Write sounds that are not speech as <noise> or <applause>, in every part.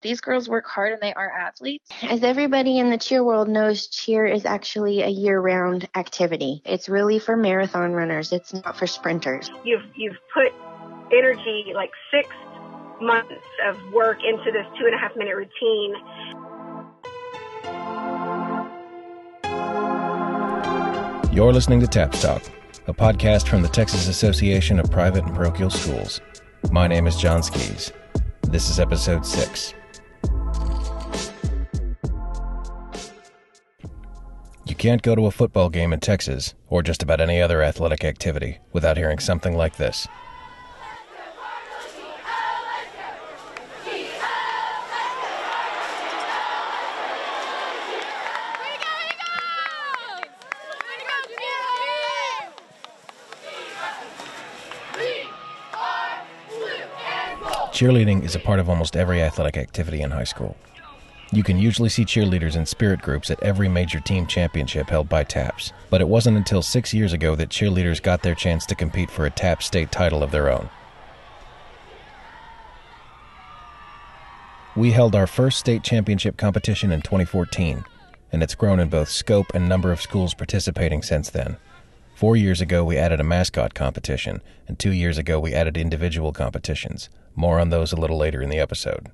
These girls work hard and they are athletes. As everybody in the cheer world knows, cheer is actually a year-round activity. It's really for marathon runners. It's not for sprinters. You've you've put energy like six months of work into this two and a half minute routine. You're listening to TAPS Talk, a podcast from the Texas Association of Private and Parochial Schools. My name is John Skis. This is episode 6. Can't go to a football game in Texas, or just about any other athletic activity, without hearing something like this. Cheerleading is a part of almost every athletic activity in high school. You can usually see cheerleaders in spirit groups at every major team championship held by TAPS, but it wasn't until six years ago that cheerleaders got their chance to compete for a TAPS state title of their own. We held our first state championship competition in 2014, and it's grown in both scope and number of schools participating since then. Four years ago, we added a mascot competition, and two years ago, we added individual competitions. More on those a little later in the episode.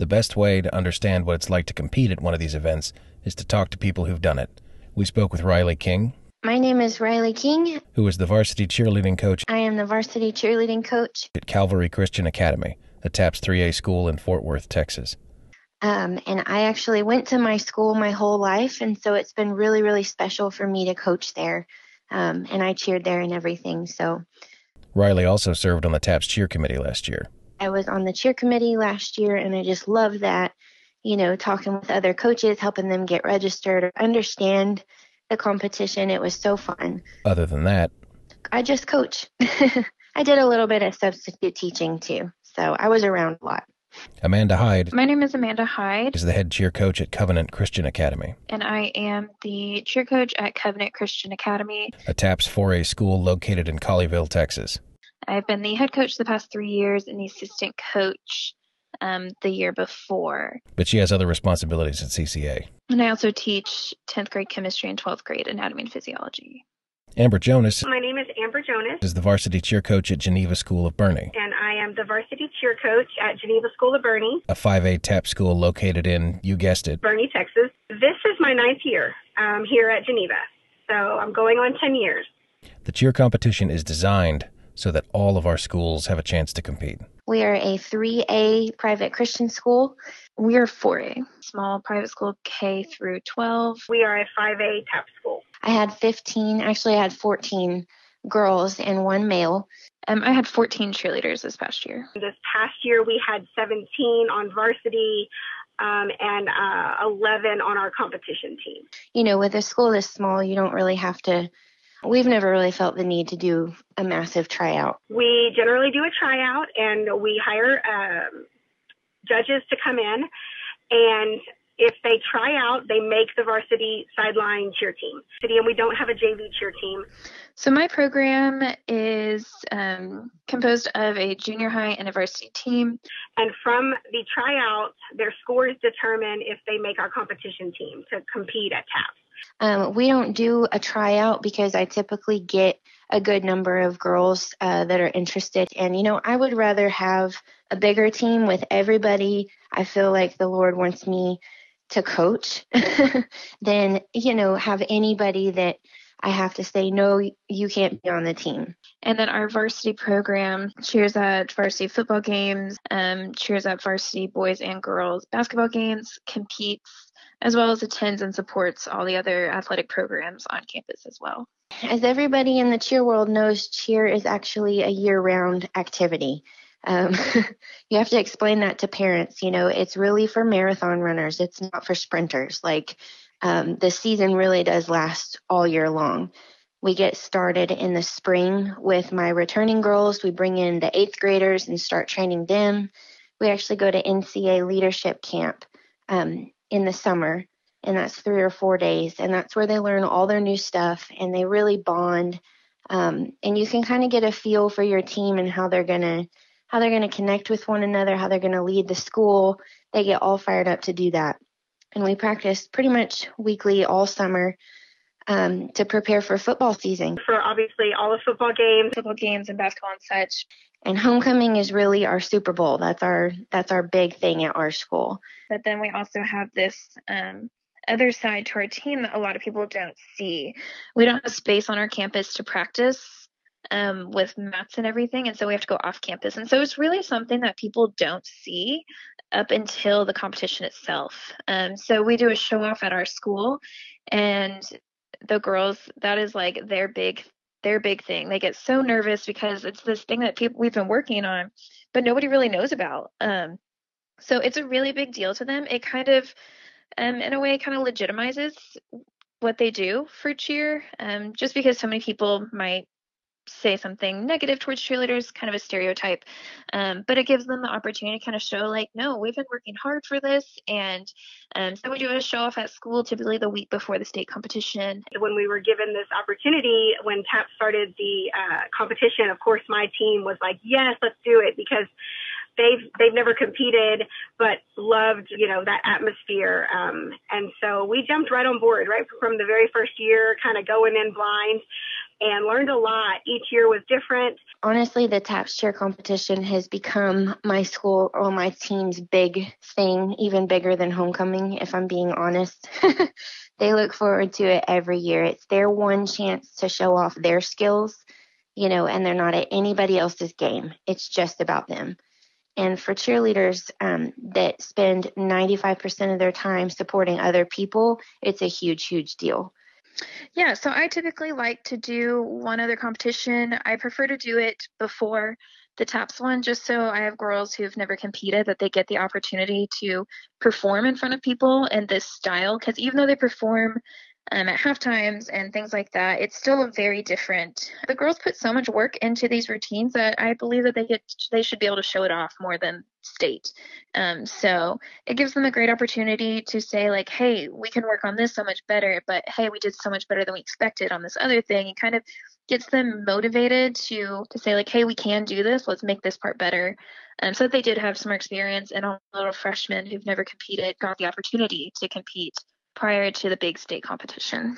The best way to understand what it's like to compete at one of these events is to talk to people who've done it. We spoke with Riley King. My name is Riley King. Who is the varsity cheerleading coach I am the varsity cheerleading coach. at Calvary Christian Academy, a TAPS 3A school in Fort Worth, Texas. Um, and I actually went to my school my whole life. And so it's been really, really special for me to coach there. Um, and I cheered there and everything. So Riley also served on the TAPS cheer committee last year. I was on the cheer committee last year and I just love that, you know, talking with other coaches, helping them get registered or understand the competition. It was so fun. Other than that, I just coach. <laughs> I did a little bit of substitute teaching too. So I was around a lot. Amanda Hyde My name is Amanda Hyde, is the head cheer coach at Covenant Christian Academy, and I am the cheer coach at Covenant Christian Academy. a TAPS 4A school located in Colleyville, Texas. I've been the head coach the past three years and the assistant coach um, the year before. But she has other responsibilities at CCA. And I also teach 10th grade chemistry and 12th grade anatomy and physiology. Amber Jonas My name is Amber Jonas, is the varsity cheer coach at Geneva School of Boerne, and I am the varsity cheer coach at Geneva School of Boerne, a 5A TAPS school located in, you guessed it, Boerne, Texas. This is my ninth year um, here at Geneva, so I'm going on 10 years. The cheer competition is designed so that all of our schools have a chance to compete. We are a 3A private Christian school. We're 4A, small private school K through 12. We are a 5A TAP school. I had 15, actually, I had 14 girls and one male. Um, I had 14 cheerleaders this past year. This past year, we had 17 on varsity um, and uh, 11 on our competition team. You know, with a school this small, you don't really have to, we've never really felt the need to do a massive tryout. We generally do a tryout and we hire um, judges to come in. And if they try out, they make the varsity sideline cheer team. And we don't have a JV cheer team. So my program is um, composed of a junior high and a varsity team. And from the tryout, their scores determine if they make our competition team to compete at TAPS. Um, we don't do a tryout because I typically get a good number of girls uh, that are interested. And, you know, I would rather have a bigger team with everybody I feel like the Lord wants me to coach <laughs> than, you know, have anybody that I have to say, no, you can't be on the team. And then our varsity program cheers at varsity football games, um, cheers at varsity boys and girls basketball games, competes, as well as attends and supports all the other athletic programs on campus as well. As everybody in the cheer world knows, cheer is actually a year round activity. Um, <laughs> you have to explain that to parents. You know, it's really for marathon runners, it's not for sprinters. Like, um, the season really does last all year long. We get started in the spring with my returning girls. We bring in the eighth graders and start training them. We actually go to NCA leadership camp um, in the summer, and that's three or four days. And that's where they learn all their new stuff and they really bond. Um, and you can kind of get a feel for your team and how they're going to how they're going to connect with one another, how they're going to lead the school. They get all fired up to do that. And we practice pretty much weekly all summer um, to prepare for football season. For obviously all the football games, football games and basketball and such. And homecoming is really our Super Bowl. That's our that's our big thing at our school. But then we also have this um, other side to our team that a lot of people don't see. We don't have space on our campus to practice um, with mats and everything, and so we have to go off campus. And so it's really something that people don't see up until the competition itself. Um, so we do a show off at our school, and the girls that is like their big their big thing. They get so nervous because it's this thing that people we've been working on, but nobody really knows about. Um, so it's a really big deal to them. It kind of, um, in a way, kind of legitimizes what they do for cheer. Um, just because so many people might say something negative towards cheerleaders, kind of a stereotype. Um, but it gives them the opportunity to kind of show, like, no, we've been working hard for this. And um, so we do a show off at school, typically the week before the state competition. When we were given this opportunity, when TAP started the uh, competition, of course, my team was like, yes, let's do it because they've they've never competed but loved you know that atmosphere um, and so we jumped right on board right from the very first year kind of going in blind and learned a lot. Each year was different. Honestly, the TAPS cheer competition has become my school or my team's big thing, even bigger than homecoming, if I'm being honest. <laughs> they look forward to it every year. It's their one chance to show off their skills, you know, and they're not at anybody else's game. It's just about them. And for cheerleaders um, that spend 95% of their time supporting other people, it's a huge, huge deal. Yeah, so I typically like to do one other competition. I prefer to do it before the TAPS one just so I have girls who've never competed that they get the opportunity to perform in front of people in this style because even though they perform um, at half times and things like that, it's still a very different. The girls put so much work into these routines that I believe that they get they should be able to show it off more than state. Um, so it gives them a great opportunity to say like, hey, we can work on this so much better, but hey, we did so much better than we expected on this other thing. It kind of gets them motivated to to say like, hey, we can do this. Let's make this part better. Um, so they did have some experience, and a little freshmen who've never competed got the opportunity to compete prior to the big state competition?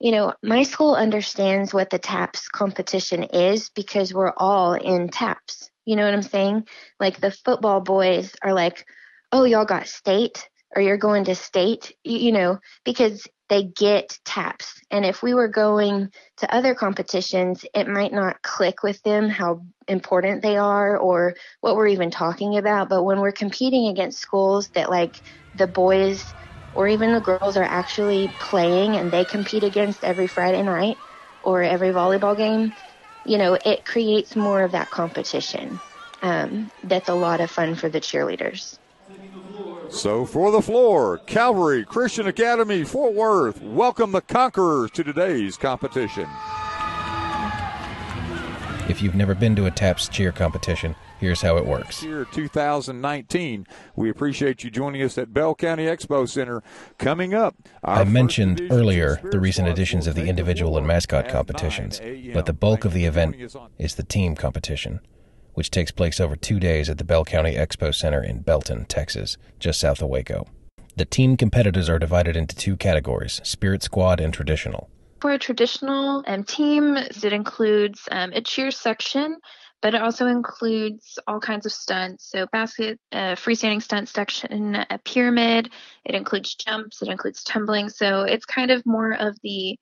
You know, my school understands what the TAPS competition is because we're all in TAPS. You know what I'm saying? Like the football boys are like, oh, y'all got state or you're going to state, you, know, because they get taps. And if we were going to other competitions, it might not click with them how important they are or what we're even talking about. But when we're competing against schools that like the boys or even the girls are actually playing and they compete against every Friday night or every volleyball game, you know, it creates more of that competition. Um, that's a lot of fun for the cheerleaders. So for the floor, Calvary Christian Academy, Fort Worth, welcome the Conquerors to today's competition. If you've never been to a TAPS cheer competition, here's how it works. Year 2019. We appreciate you joining us at Bell County Expo Center. Coming up, I mentioned earlier the recent editions of the individual and mascot competitions, but the bulk of the event is the team competition, which takes place over two days at the Bell County Expo Center in Belton, Texas, just south of Waco. The team competitors are divided into two categories Spirit Squad and Traditional. For a traditional um, team, it includes um, a cheer section, but it also includes all kinds of stunts. So basket, uh, freestanding stunt section, a pyramid. It includes jumps. It includes tumbling. So it's kind of more of the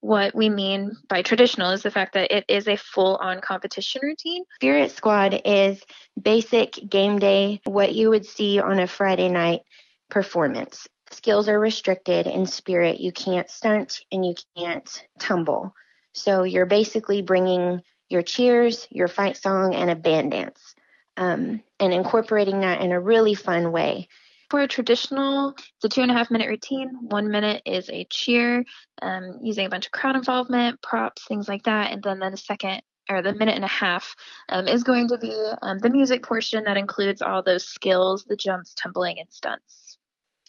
what we mean by traditional is the fact that it is a full on competition routine. Spirit Squad is basic game day, what you would see on a Friday night performance skills are restricted in spirit. You can't stunt and you can't tumble. So you're basically bringing your cheers, your fight song, and a band dance, um, and incorporating that in a really fun way. For a traditional, it's a two and a half minute routine. One minute is a cheer, um, using a bunch of crowd involvement, props, things like that, and then, then the second or the minute and a half um, is going to be um, the music portion that includes all those skills, the jumps, tumbling, and stunts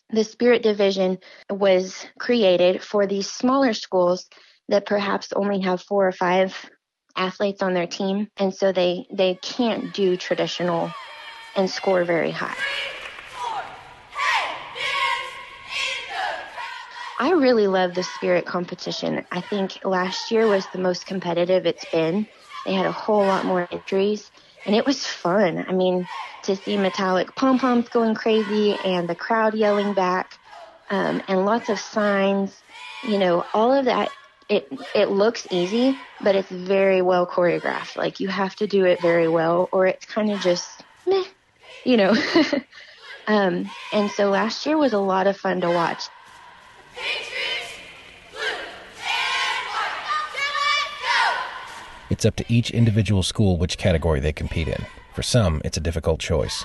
the Spirit Division was created for these smaller schools that perhaps only have four or five athletes on their team, and so they they can't do traditional and score very high. I really love the spirit competition. I think last year was the most competitive it's been. They had a whole lot more entries, and it was fun. I mean, to see metallic pom poms going crazy and the crowd yelling back, um, and lots of signs, you know, all of that. It it looks easy, but it's very well choreographed. Like you have to do it very well, or it's kind of just meh, you know. <laughs> um, and so last year was a lot of fun to watch. It's up to each individual school which category they compete in. For some, it's a difficult choice.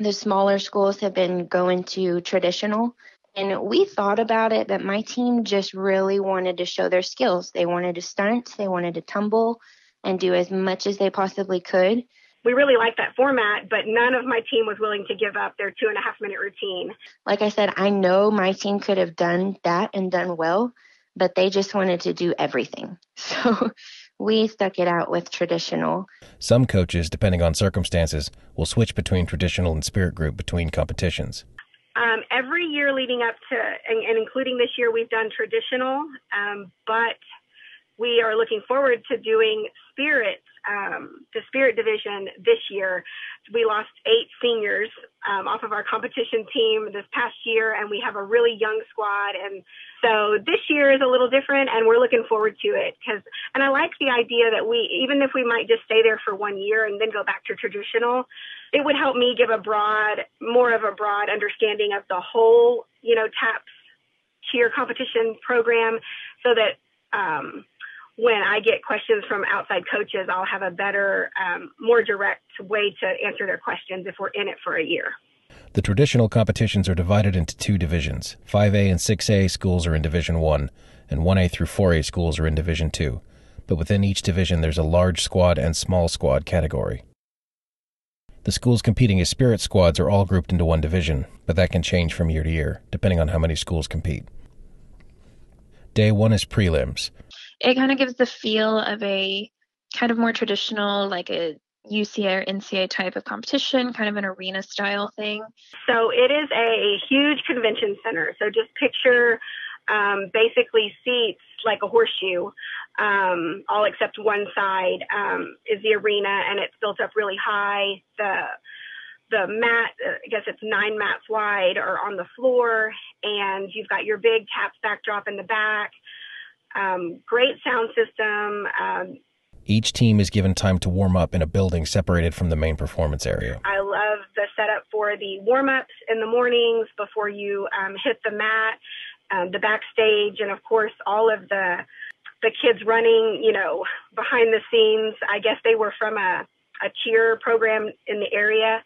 The smaller schools have been going to traditional, and we thought about it, but my team just really wanted to show their skills. They wanted to stunt, they wanted to tumble, and do as much as they possibly could we really liked that format, but none of my team was willing to give up their two and a half minute routine. Like I said, I know my team could have done that and done well, but they just wanted to do everything. <laughs> So we stuck it out with traditional. Some coaches, depending on circumstances, will switch between traditional and spirit group between competitions. Um, every year leading up to, and, and, including this year, we've done traditional, um, but we are looking forward to doing spirit um, the spirit division this year. We lost eight seniors um, off of our competition team this past year, and we have a really young squad. And so this year is a little different, and we're looking forward to it. Because, and I like the idea that we, even if we might just stay there for one year and then go back to traditional, it would help me give a broad, more of a broad understanding of the whole, you know, TAPS cheer competition program, so that um, when I get questions from outside coaches, I'll have a better, um, more direct way to answer their questions if we're in it for a year. The traditional competitions are divided into two divisions. 5A and 6A schools are in Division 1, and 1A through 4A schools are in Division 2. But within each division, there's a large squad and small squad category. The schools competing as spirit squads are all grouped into one division, but that can change from year to year, depending on how many schools compete. Day 1 is prelims it kind of gives the feel of a kind of more traditional, like a UCA or NCA type of competition, kind of an arena style thing. So it is a huge convention center. So just picture um, basically seats like a horseshoe, um, all except one side um, is the arena, and it's built up really high. The the mat, uh, I guess it's nine mats wide, are on the floor, and you've got your big taps backdrop in the back um, great sound system. Um, Each team is given time to warm up in a building separated from the main performance area. I love the setup for the warm ups in the mornings before you um, hit the mat, um, the backstage, and of course, all of the the kids running, you know, behind the scenes. I guess they were from a, a cheer program in the area.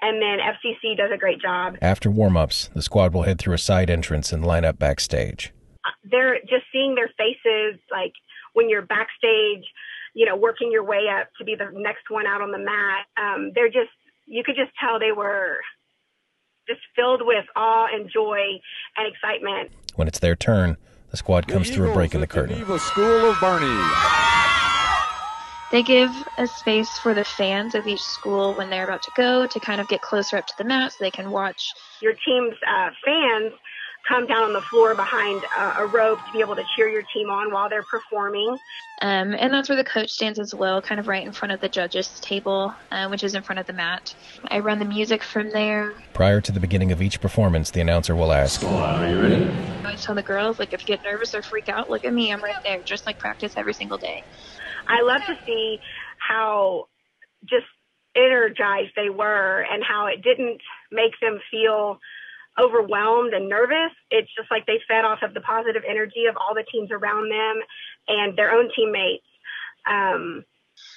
And then FCC does a great job. After warm ups, the squad will head through a side entrance and line up backstage they're just seeing their faces like when you're backstage, you know, working your way up to be the next one out on the mat. Um, they're just, you could just tell they were just filled with awe and joy and excitement. When it's their turn, the squad comes the through a break in the curtain. Geneva School of Boerne. They give a space for the fans of each school when they're about to go to kind of get closer up to the mat so they can watch. Your team's uh, fans come down on the floor behind uh, a rope to be able to cheer your team on while they're performing. Um, and that's where the coach stands as well, kind of right in front of the judges' table, uh, which is in front of the mat. I run the music from there. Prior to the beginning of each performance, the announcer will ask, Are you ready? I tell the girls, like, if you get nervous or freak out, look at me. I'm right there, just like practice every single day. I love to see how just energized they were and how it didn't make them feel overwhelmed and nervous. It's just like they fed off of the positive energy of all the teams around them and their own teammates. Um,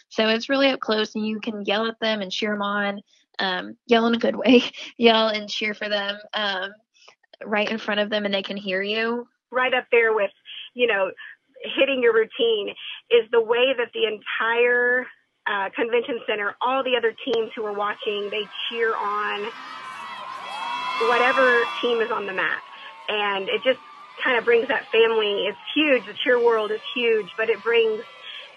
so it's really up close, and you can yell at them and cheer them on. Um, yell in a good way, <laughs> yell and cheer for them um, right in front of them, and they can hear you. Right up there with, you know, hitting your routine is the way that the entire uh, convention center, all the other teams who are watching, they cheer on whatever team is on the mat. And it just kind of brings that family. It's huge. The cheer world is huge, but it brings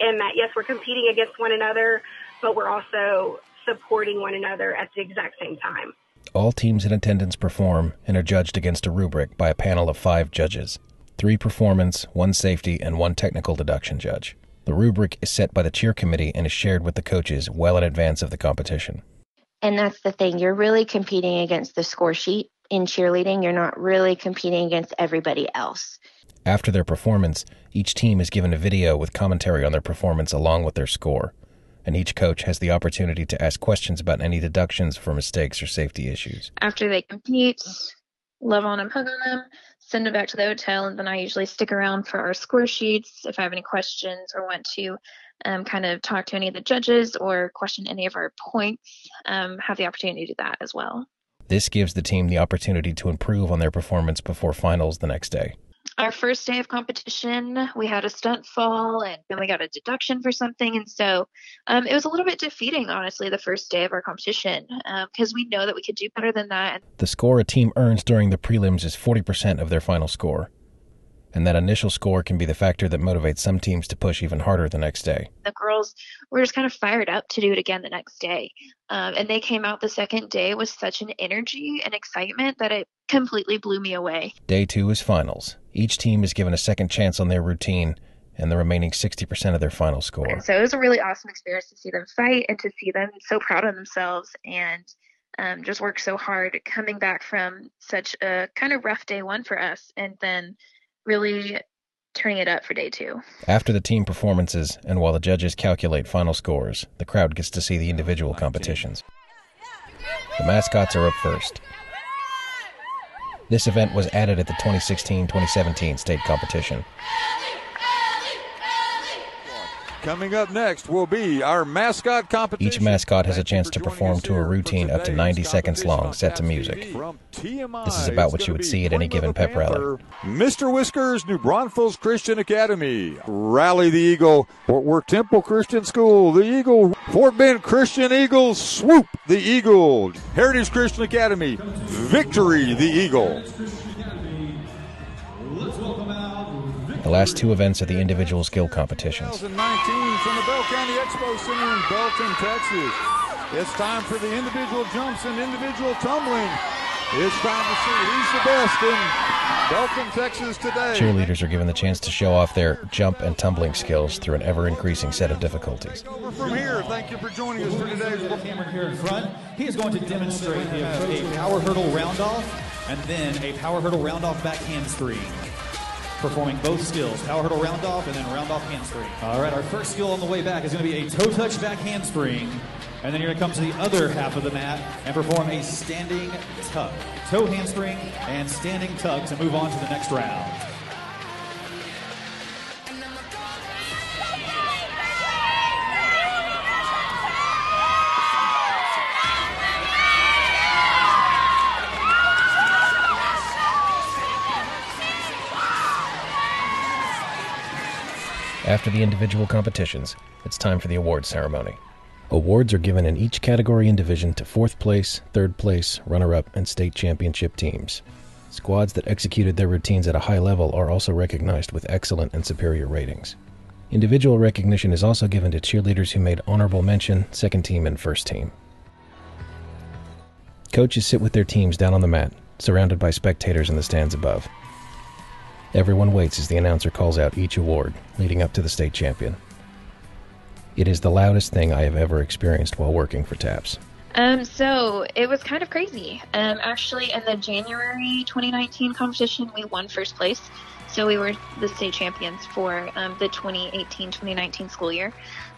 in that yes, we're competing against one another, but we're also supporting one another at the exact same time. All teams in attendance perform and are judged against a rubric by a panel of five judges three performance, one safety, and one technical deduction judge. The rubric is set by the cheer committee and is shared with the coaches well in advance of the competition. And that's the thing. You're really competing against the score sheet in cheerleading. You're not really competing against everybody else. After their performance, each team is given a video with commentary on their performance along with their score and each coach has the opportunity to ask questions about any deductions for mistakes or safety issues. After they compete, love on them, hug on them, send them back to the hotel, and then I usually stick around for our score sheets if I have any questions or want to um, kind of talk to any of the judges or question any of our points. Um, have the opportunity to do that as well. This gives the team the opportunity to improve on their performance before finals the next day our first day of competition, we had a stunt fall and then we got a deduction for something. And so um, it was a little bit defeating, honestly, the first day of our competition because um, we know that we could do better than that. The score a team earns during the prelims is 40% of their final score. And that initial score can be the factor that motivates some teams to push even harder the next day. The girls were just kind of fired up to do it again the next day. Um, and they came out the second day with such an energy and excitement that it completely blew me away. Day two is finals. Each team is given a second chance on their routine and the remaining 60% of their final score. And so it was a really awesome experience to see them fight and to see them so proud of themselves and um, just work so hard coming back from such a kind of rough day one for us and then really turning it up for day two. After the team performances and while the judges calculate final scores, the crowd gets to see the individual competitions. The mascots are up first. This event was added at the 2016 2017 state competition. Coming up next will be our mascot competition. Each mascot has a chance to perform to a routine up to 90 seconds long set to music. This is about what you would see at any given pep rally. Mr. Whiskers, New Braunfels Christian Academy. Rally the Eagle. Fort Worth Temple Christian School. The Eagle. Fort Bend Christian Eagles. Swoop the Eagle. Heritage Christian Academy. Victory the Eagle. The last two events are the individual skill competitions. 2019 from the Bell County Expo Center in Belton, Texas. It's time for the individual jumps and individual tumbling. It's time to see who's the best in Belton, Texas today. Cheerleaders are given the chance to show off their jump and tumbling skills through an ever increasing set of difficulties. Over from here, thank you for joining us for today's. Cameron here in front. He is going to demonstrate a power hurdle round off and then a power hurdle round off back handspring performing both skills, power hurdle round off and then round off handspring. All right, our first skill on the way back is going to be a toe touch back handspring. And then you're going to come to the other half of the mat and perform a standing tuck. Toe handspring and standing tuck to move on to the next round. After the individual competitions, it's time for the awards ceremony. Awards are given in each category and division to fourth place, third place, runner up, and state championship teams. Squads that executed their routines at a high level are also recognized with excellent and superior ratings. Individual recognition is also given to cheerleaders who made honorable mention, second team, and first team. Coaches sit with their teams down on the mat, surrounded by spectators in the stands above. Everyone waits as the announcer calls out each award, leading up to the state champion. It is the loudest thing I have ever experienced while working for TAPS. Um, so it was kind of crazy. Um, actually, in the January 2019 competition, we won first place. So we were the state champions for um, the 2018-2019 school year.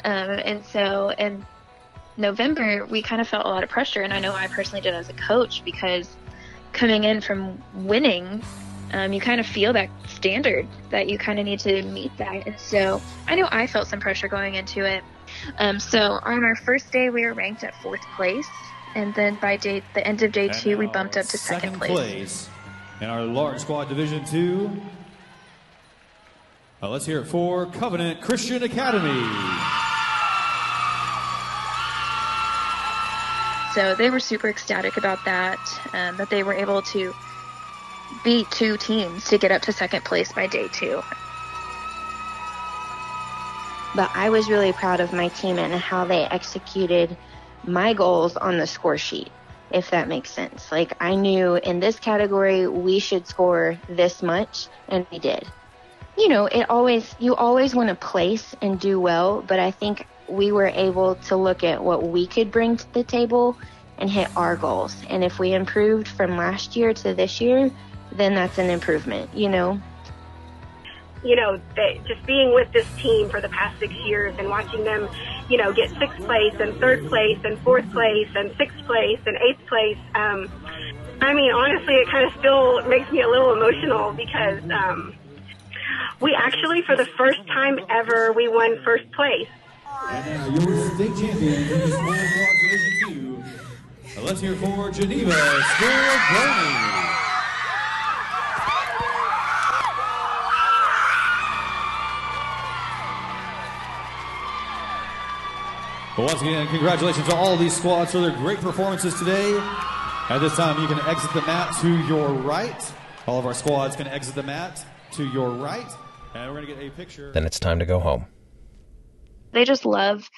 Um, and so in November, we kind of felt a lot of pressure, and I know I personally did as a coach because coming in from winning um, you kind of feel that standard that you kind of need to meet that. And so I know I felt some pressure going into it. Um, so on our first day, we were ranked at fourth place. And then by day, the end of day and two, we bumped up to second, second place. place. In our large squad division two, uh, let's hear it for Covenant Christian Academy. So they were super ecstatic about that, um, that they were able to beat two teams to get up to second place by day two. But I was really proud of my team and how they executed my goals on the score sheet, if that makes sense. Like I knew in this category we should score this much, and we did. You know, it always, you always want to place and do well, but I think we were able to look at what we could bring to the table and hit our goals. And if we improved from last year to this year, then that's an improvement, you know? You know, they, just being with this team for the past six years and watching them, you know, get sixth place and third place and fourth place and sixth place and eighth place. Um, I mean, honestly, it kind of still makes me a little emotional because um, we actually, for the first time ever, we won first place. And now your state champion in the division two. Let's hear for Geneva School Boerne. Well, once again, congratulations to all these squads for their great performances today. At this time, you can exit the mat to your right. All of our squads can exit the mat to your right. And we're going to get a picture. Then it's time to go home. They just love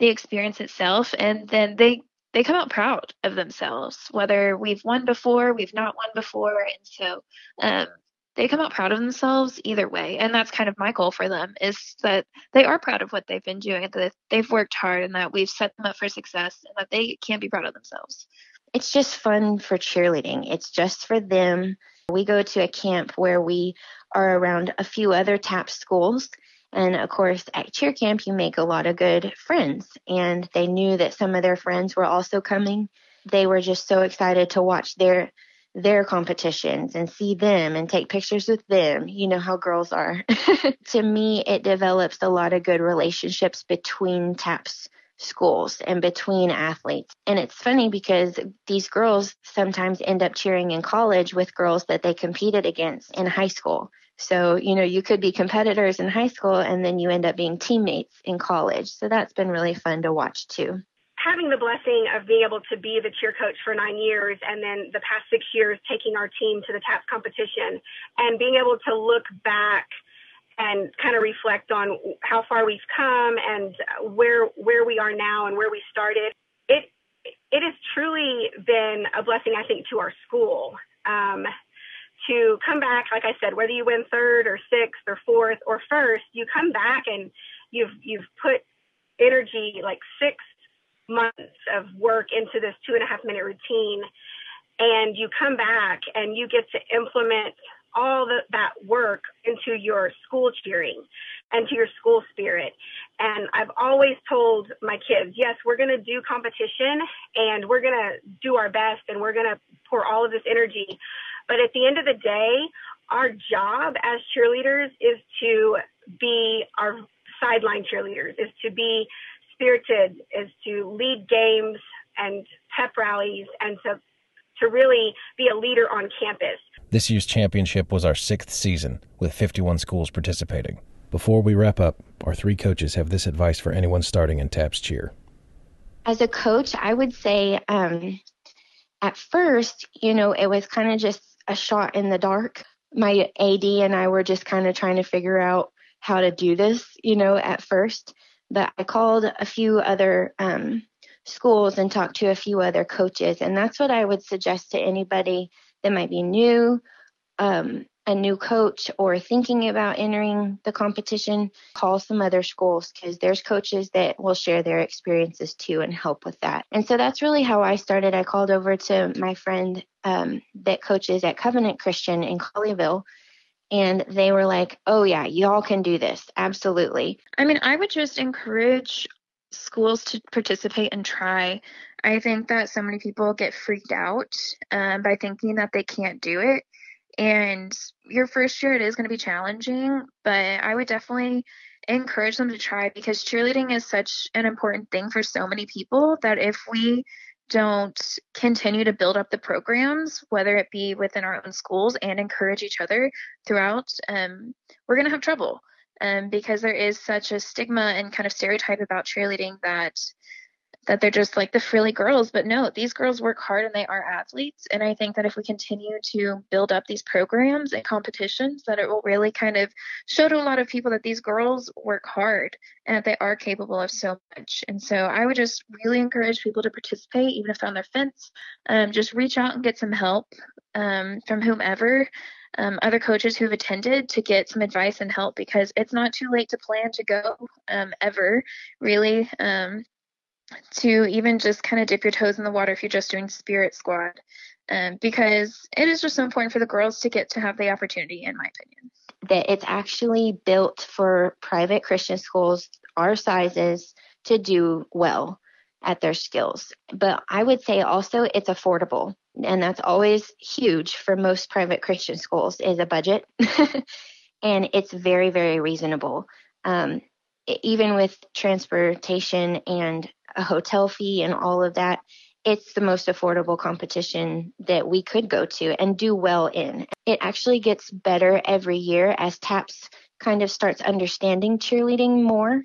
the experience itself, and then they they come out proud of themselves, whether we've won before, we've not won before, and so um, they come out proud of themselves either way. And that's kind of my goal for them is that they are proud of what they've been doing, that they've worked hard, and that we've set them up for success, and that they can be proud of themselves. It's just fun for cheerleading. It's just for them. We go to a camp where we are around a few other TAP schools. And of course, at cheer camp, you make a lot of good friends. And they knew that some of their friends were also coming. They were just so excited to watch their their competitions and see them and take pictures with them. You know how girls are. <laughs> to me, it develops a lot of good relationships between TAPS schools and between athletes. And it's funny because these girls sometimes end up cheering in college with girls that they competed against in high school. So, you know, you could be competitors in high school and then you end up being teammates in college. So that's been really fun to watch too having the blessing of being able to be the cheer coach for nine years and then the past six years taking our team to the TAPS competition and being able to look back and kind of reflect on how far we've come and where where we are now and where we started. It it has truly been a blessing, I think, to our school. Um, to come back, like I said, whether you win third or sixth or fourth or first, you come back and you've you've put energy like six months of work into this two and a half minute routine and you come back and you get to implement all the, that work into your school cheering and to your school spirit. And I've always told my kids, yes, we're going to do competition and we're going to do our best and we're going to pour all of this energy. But at the end of the day, our job as cheerleaders is to be our sideline cheerleaders, is to be spirited games and pep rallies and to to really be a leader on campus. This year's championship was our sixth season, with 51 schools participating. Before we wrap up, our three coaches have this advice for anyone starting in TAPS cheer. As a coach, I would say um, at first, you know, it was kind of just a shot in the dark. My AD and I were just kind of trying to figure out how to do this, you know, at first. But I called a few other um, schools and talk to a few other coaches. And that's what I would suggest to anybody that might be new, um, a new coach, or thinking about entering the competition. Call some other schools because there's coaches that will share their experiences too and help with that. And so that's really how I started. I called over to my friend um, that coaches at Covenant Christian in Colleyville and they were like, "Oh yeah, y'all can do this. Absolutely." I mean, I would just encourage schools to participate and try. I think that so many people get freaked out um, by thinking that they can't do it. And your first year, it is going to be challenging, but I would definitely encourage them to try because cheerleading is such an important thing for so many people that if we don't continue to build up the programs, whether it be within our own schools and encourage each other throughout, um, we're going to have trouble um, because there is such a stigma and kind of stereotype about cheerleading that that they're just like the frilly girls. But no, these girls work hard and they are athletes. And I think that if we continue to build up these programs and competitions, that it will really kind of show to a lot of people that these girls work hard and that they are capable of so much. And so I would just really encourage people to participate, even if they're on their fence. Um, just reach out and get some help um, from whomever. Um, other coaches who've attended to get some advice and help because it's not too late to plan to go um, ever really um, to even just kind of dip your toes in the water if you're just doing spirit squad um, because it is just so important for the girls to get to have the opportunity in my opinion. That it's actually built for private christian schools our sizes to do well at their skills. But i would say also it's affordable and that's always huge for most private christian schools is a budget <laughs> and it's very very reasonable um, even with transportation and a hotel fee and all of that, it's the most affordable competition that we could go to and do well in. It actually gets better every year as TAPS kind of starts understanding cheerleading more.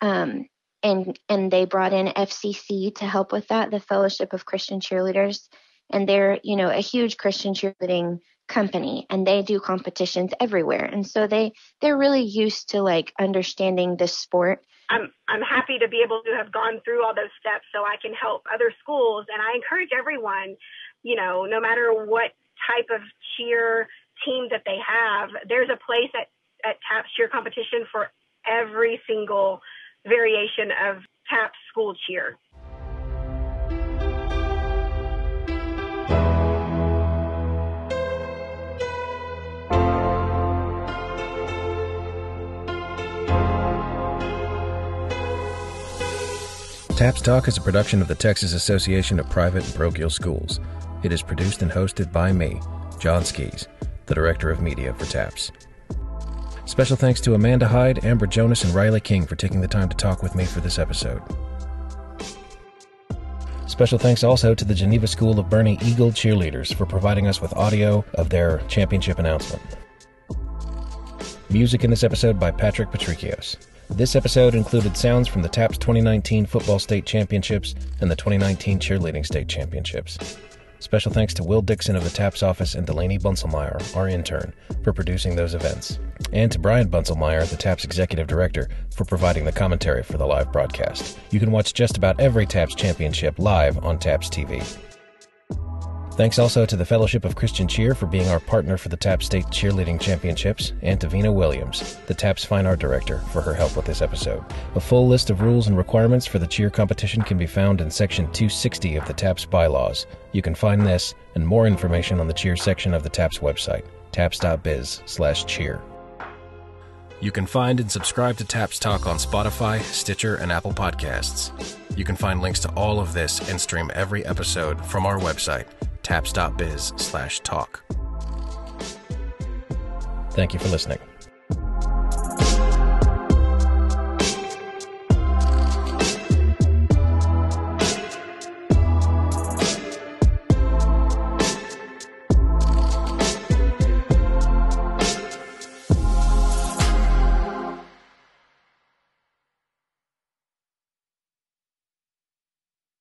Um, and and they brought in FCC to help with that, the Fellowship of Christian Cheerleaders, and they're you know a huge Christian cheerleading company, and they do competitions everywhere, and so they they're really used to like understanding the sport. I'm I'm happy to be able to have gone through all those steps so I can help other schools. And I encourage everyone, you know, no matter what type of cheer team that they have, there's a place at at TAPS cheer competition for every single variation of tap school cheer. TAPS Talk is a production of the Texas Association of Private and Parochial Schools. It is produced and hosted by me, John Skies, the Director of Media for TAPS. Special thanks to Amanda Hyde, Amber Jonas, and Riley King for taking the time to talk with me for this episode. Special thanks also to the Geneva School of Boerne Eagle cheerleaders for providing us with audio of their championship announcement. Music in this episode by Patrick Patricios. This episode included sounds from the TAPS 2019 Football State Championships and the 2019 Cheerleading State Championships. Special thanks to Will Dixon of the TAPS office and Delaney Bunselmeyer, our intern, for producing those events. And to Brian Bunselmeyer, the TAPS executive director, for providing the commentary for the live broadcast. You can watch just about every TAPS championship live on TAPS TV. Thanks also to the Fellowship of Christian Cheer for being our partner for the TAPS State Cheerleading Championships, and to Vina Williams, the TAPS Fine Art Director, for her help with this episode. A full list of rules and requirements for the cheer competition can be found in Section 260 of the TAPS bylaws. You can find this and more information on the cheer section of the TAPS website, taps.biz slash cheer. You can find and subscribe to TAPS Talk on Spotify, Stitcher, and Apple Podcasts. You can find links to all of this and stream every episode from our website, taps.biz/talk. Thank you for listening.